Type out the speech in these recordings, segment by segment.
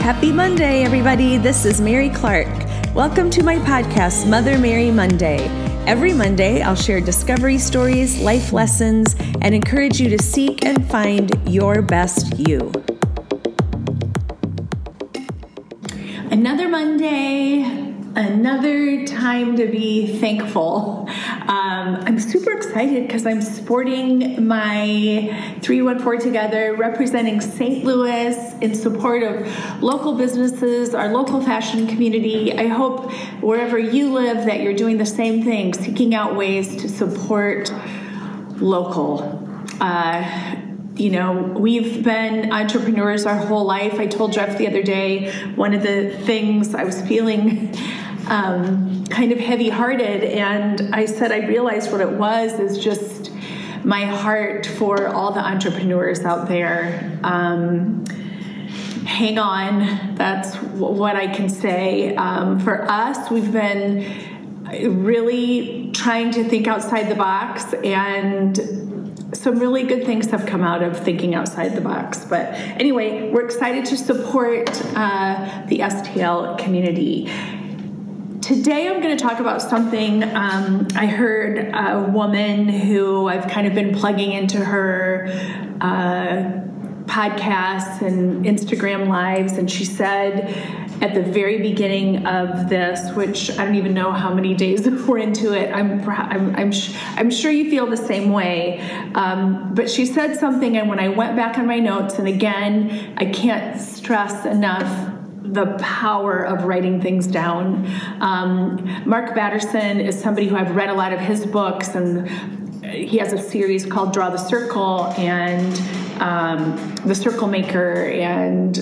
Happy Monday, everybody. This is Mary Clark. Welcome to my podcast, Mother Mary Monday. Every Monday, I'll share discovery stories, life lessons, and encourage you to seek and find your best you. Another Monday, another time to be thankful. Um, I'm super excited because I'm sporting my 314 together, representing St. Louis in support of local businesses, our local fashion community. I hope wherever you live that you're doing the same thing, seeking out ways to support local. Uh, you know, we've been entrepreneurs our whole life. I told Jeff the other day one of the things I was feeling um, kind of heavy hearted. And I said, I realized what it was is just my heart for all the entrepreneurs out there. Um, hang on, that's what I can say. Um, for us, we've been really trying to think outside the box and some really good things have come out of thinking outside the box. But anyway, we're excited to support uh, the STL community. Today, I'm going to talk about something um, I heard a woman who I've kind of been plugging into her uh, podcasts and Instagram lives, and she said at the very beginning of this, which I don't even know how many days we're into it. I'm I'm I'm, I'm sure you feel the same way. Um, but she said something, and when I went back on my notes, and again, I can't stress enough the power of writing things down. Um, Mark Batterson is somebody who I've read a lot of his books, and he has a series called Draw the Circle and um, The Circle Maker, and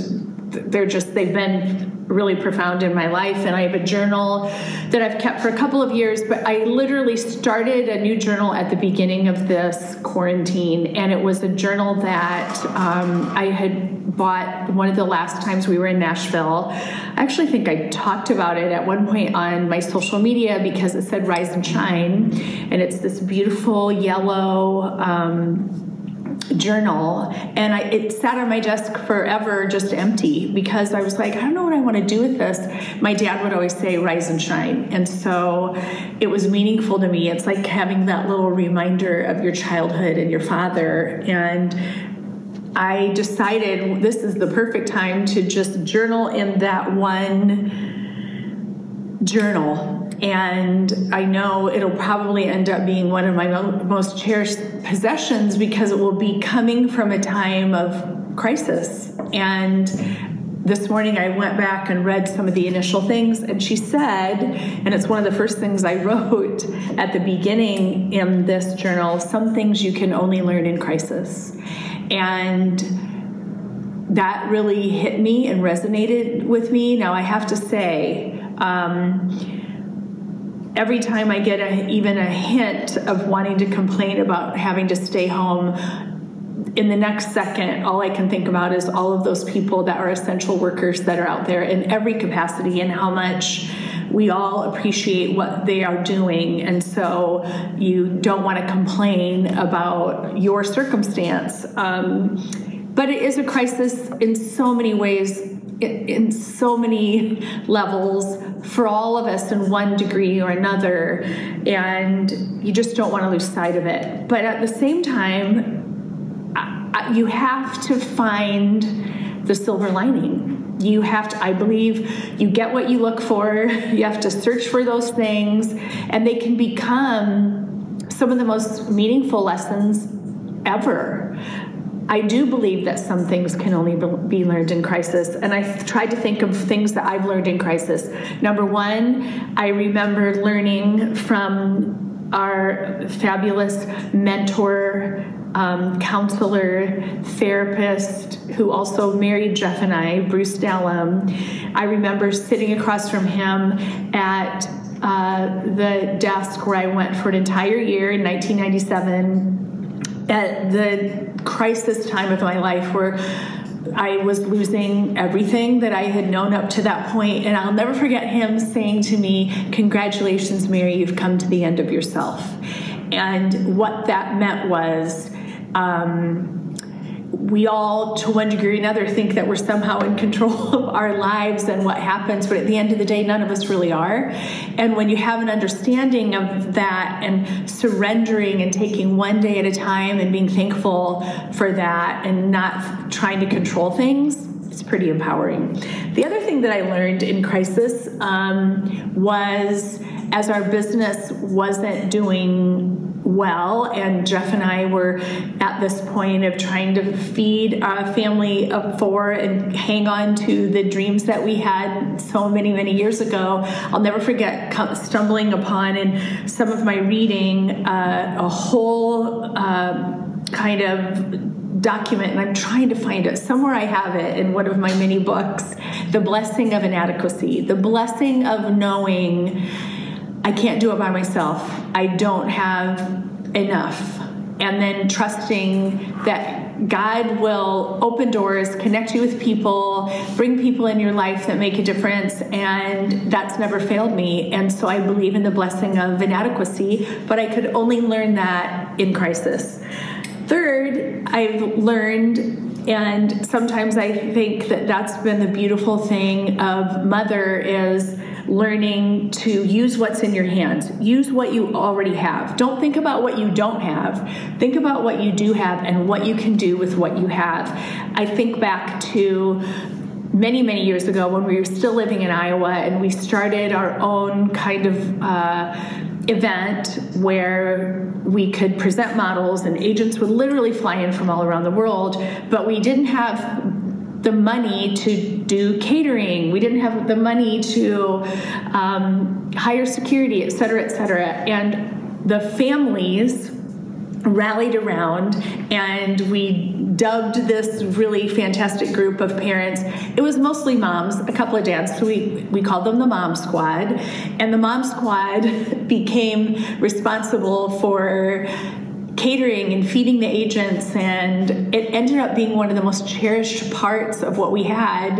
they're just, they've been really profound in my life. And I have a journal that I've kept for a couple of years, but I literally started a new journal at the beginning of this quarantine. And it was a journal that um, I had bought one of the last times we were in Nashville. I actually think I talked about it at one point on my social media because it said Rise and Shine. And it's this beautiful yellow. Um, journal and I, it sat on my desk forever just empty because I was like, I don't know what I want to do with this. My dad would always say, rise and shine. And so it was meaningful to me. It's like having that little reminder of your childhood and your father. And I decided this is the perfect time to just journal in that one journal and I know it'll probably end up being one of my most cherished possessions because it will be coming from a time of crisis. And this morning I went back and read some of the initial things, and she said, and it's one of the first things I wrote at the beginning in this journal some things you can only learn in crisis. And that really hit me and resonated with me. Now, I have to say, um, every time I get a, even a hint of wanting to complain about having to stay home, in the next second, all I can think about is all of those people that are essential workers that are out there in every capacity and how much we all appreciate what they are doing. And so you don't want to complain about your circumstance. Um, but it is a crisis in so many ways in so many levels for all of us in one degree or another, and you just don't want to lose sight of it. But at the same time, you have to find the silver lining. You have to, I believe, you get what you look for, you have to search for those things, and they can become some of the most meaningful lessons ever. I do believe that some things can only be learned in crisis. And I've tried to think of things that I've learned in crisis. Number one, I remember learning from our fabulous mentor, um, counselor, therapist, who also married Jeff and I, Bruce Dallum. I remember sitting across from him at uh, the desk where I went for an entire year in 1997 at the crisis time of my life where I was losing everything that I had known up to that point, and I'll never forget him saying to me, Congratulations, Mary, you've come to the end of yourself. And what that meant was, um, we all, to one degree or another, think that we're somehow in control of our lives and what happens, but at the end of the day, none of us really are. And when you have an understanding of that and surrendering and taking one day at a time and being thankful for that and not trying to control things, it's pretty empowering. The other thing that I learned in crisis um, was as our business wasn't doing well, and Jeff and I were at this point of trying to feed a family of four and hang on to the dreams that we had so many, many years ago. I'll never forget stumbling upon in some of my reading uh, a whole uh, kind of document and I'm trying to find it. Somewhere I have it in one of my many books The Blessing of Inadequacy, the blessing of knowing I can't do it by myself. I don't have enough. And then trusting that God will open doors, connect you with people, bring people in your life that make a difference. And that's never failed me. And so I believe in the blessing of inadequacy, but I could only learn that in crisis. Third, I've learned, and sometimes I think that that's been the beautiful thing of Mother is learning to use what's in your hands. Use what you already have. Don't think about what you don't have. Think about what you do have and what you can do with what you have. I think back to many, many years ago when we were still living in Iowa and we started our own kind of uh, event where we could present models and agents would literally fly in from all around the world, but we didn't have the money to do catering. We didn't have the money to um, hire security, et cetera, et cetera. And the families rallied around and we dubbed this really fantastic group of parents. It was mostly moms, a couple of dads. So we, we called them the Mom Squad. And the Mom Squad became responsible for catering and feeding the agents, and it ended up being one of the most cherished parts of what we had.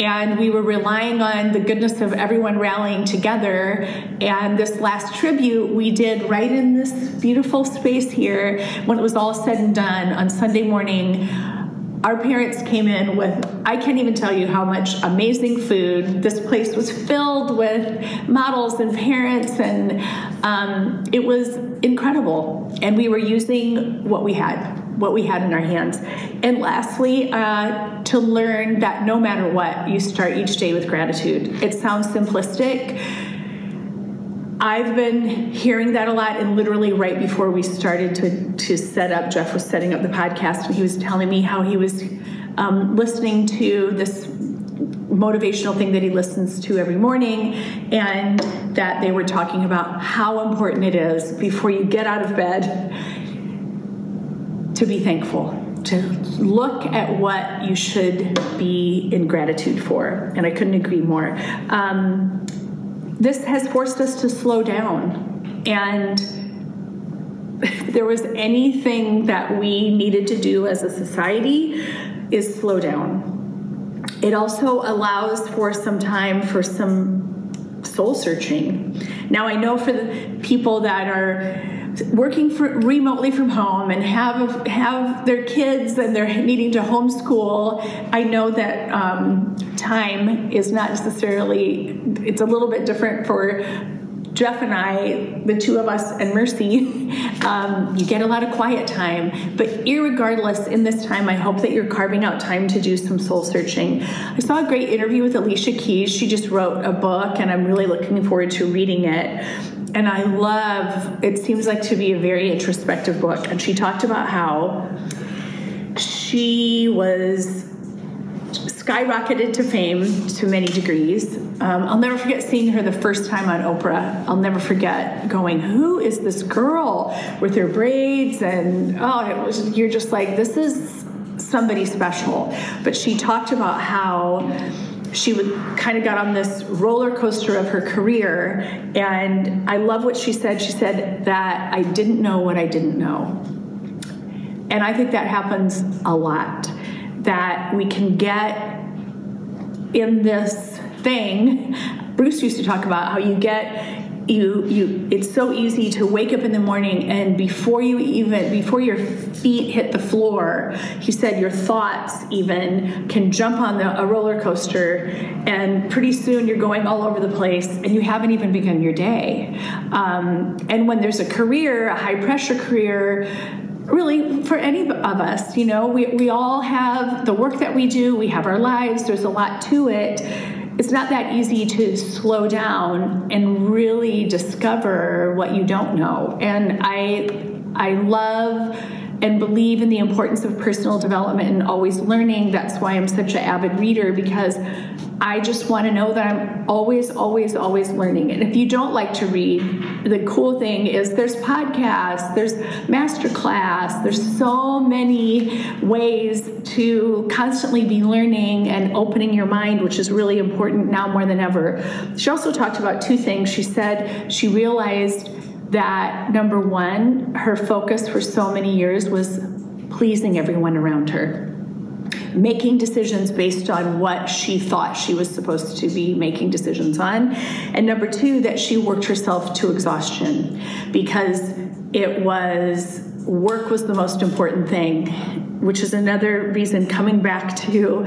And we were relying on the goodness of everyone rallying together. And this last tribute we did right in this beautiful space here when it was all said and done on Sunday morning our parents came in with i can't even tell you how much amazing food. This place was filled with models and parents and um, it was incredible. And we were using what we had what we had in our hands. And lastly uh, to learn that no matter what you start each day with gratitude. It sounds simplistic I've been hearing that a lot, and literally right before we started to, to set up, Jeff was setting up the podcast, and he was telling me how he was um, listening to this motivational thing that he listens to every morning, and that they were talking about how important it is before you get out of bed to be thankful, to look at what you should be in gratitude for. And I couldn't agree more. Um, this has forced us to slow down. And if there was anything that we needed to do as a society, is slow down. It also allows for some time for some soul searching. Now, I know for the people that are working for, remotely from home and have have their kids and they're needing to homeschool, I know that um, time is not necessarily. It's a little bit different for Jeff and I, the two of us, and Mercy, um, you get a lot of quiet time. But regardless, in this time, I hope that you're carving out time to do some soul searching. I saw a great interview with Alicia Keys. She just wrote a book, and I'm really looking forward to reading it and I love it seems like to be a very introspective book and she talked about how she was skyrocketed to fame to many degrees. Um, I'll never forget seeing her the first time on Oprah. I'll never forget going, "Who is this girl with her braids?" And oh, it was you're just like, "This is somebody special." But she talked about how she would kind of got on this roller coaster of her career and i love what she said she said that i didn't know what i didn't know and i think that happens a lot that we can get in this thing bruce used to talk about how you get you you it's so easy to wake up in the morning and before you even before your feet hit the floor he said your thoughts even can jump on the, a roller coaster and pretty soon you're going all over the place and you haven't even begun your day. Um, and when there's a career a high pressure career really for any of us you know we, we all have the work that we do. We have our lives. There's a lot to it. It's not that easy to slow down and really discover what you don't know. And I I love and believe in the importance of personal development and always learning. That's why I'm such an avid reader because I just want to know that I'm always, always, always learning. And if you don't like to read, the cool thing is there's podcasts, there's masterclass, there's so many ways to constantly be learning and opening your mind, which is really important now more than ever. She also talked about two things. She said she realized that number one, her focus for so many years was pleasing everyone around her. Making decisions based on what she thought she was supposed to be making decisions on. And number two, that she worked herself to exhaustion. Because it was work was the most important thing, which is another reason coming back to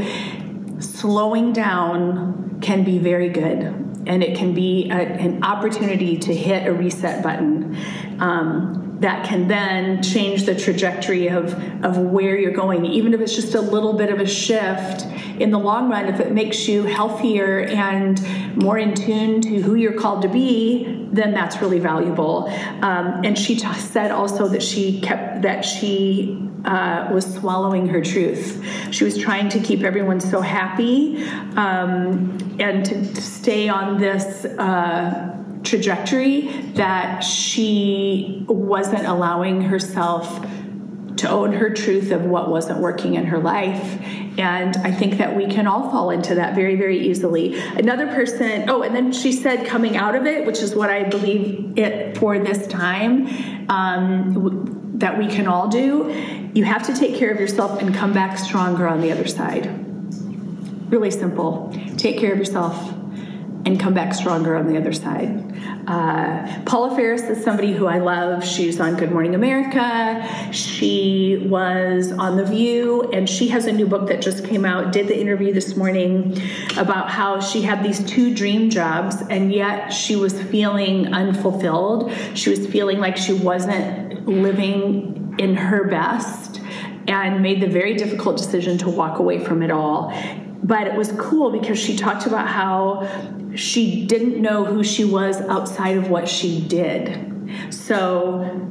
slowing down can be very good and it can be a, an opportunity to hit a reset button um, that can then change the trajectory of, of where you're going, even if it's just a little bit of a shift in the long run. If it makes you healthier and more in tune to who you're called to be, then that's really valuable. Um, and she t- said also that she kept that she uh, was swallowing her truth. She was trying to keep everyone so happy um, and to, stay on this. Uh, trajectory that she wasn't allowing herself to own her truth of what wasn't working in her life. And I think that we can all fall into that very, very easily. Another person, oh, and then she said coming out of it, which is what I believe it for this time, um, that we can all do, you have to take care of yourself and come back stronger on the other side. Really simple. Take care of yourself and come back stronger on the other side. Uh, Paula Faris is somebody who I love. She's on Good Morning America. She was on The View, and she has a new book that just came out. Did the interview this morning about how she had these two dream jobs, and yet she was feeling unfulfilled. She was feeling like she wasn't living in her best and made the very difficult decision to walk away from it all but it was cool because she talked about how she didn't know who she was outside of what she did. So,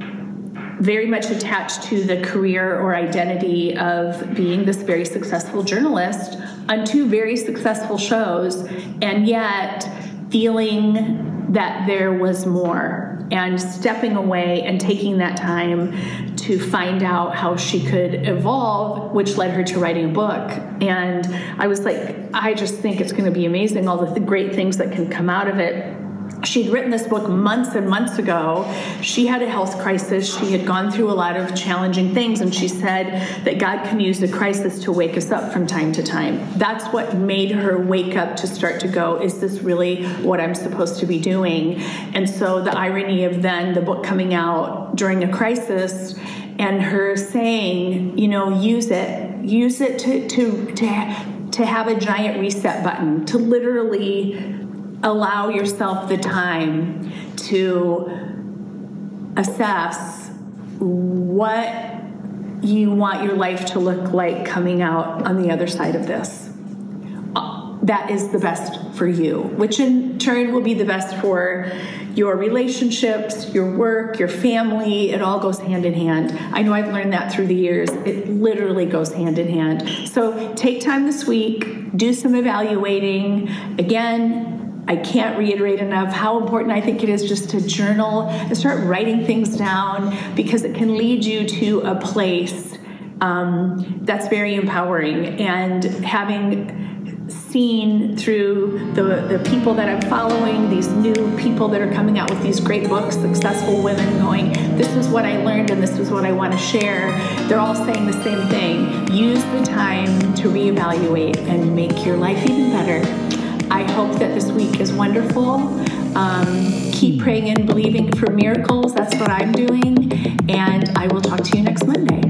very much attached to the career or identity of being this very successful journalist on two very successful shows, and yet feeling that there was more and stepping away and taking that time to find out how she could evolve, which led her to writing a book. And I was like, I just think it's going to be amazing, all the great things that can come out of it she'd written this book months and months ago. She had a health crisis. She had gone through a lot of challenging things, and she said that God can use the crisis to wake us up from time to time. That's what made her wake up to start to go, is this really what I'm supposed to be doing? And so the irony of then the book coming out during a crisis and her saying, you know, use it, use it to, to, to, to have a giant reset button, to literally allow yourself the time to assess what you want your life to look like coming out on the other side of this. That is the best for you, which in turn will be the best for your relationships, your work, your family. It all goes hand in hand. I know I've learned that through the years. It literally goes hand in hand. So take time this week, do some evaluating. Again, I can't reiterate enough how important I think it is just to journal and start writing things down because it can lead you to a place um, that's very empowering. And having seen through the, the people that I'm following, these new people that are coming out with these great books, successful women going, This is what I learned and this is what I want to share, they're all saying the same thing. Use the time to reevaluate and make your life even better I hope that this week is wonderful. Um, keep praying and believing for miracles. That's what I'm doing. And I will talk to you next Monday.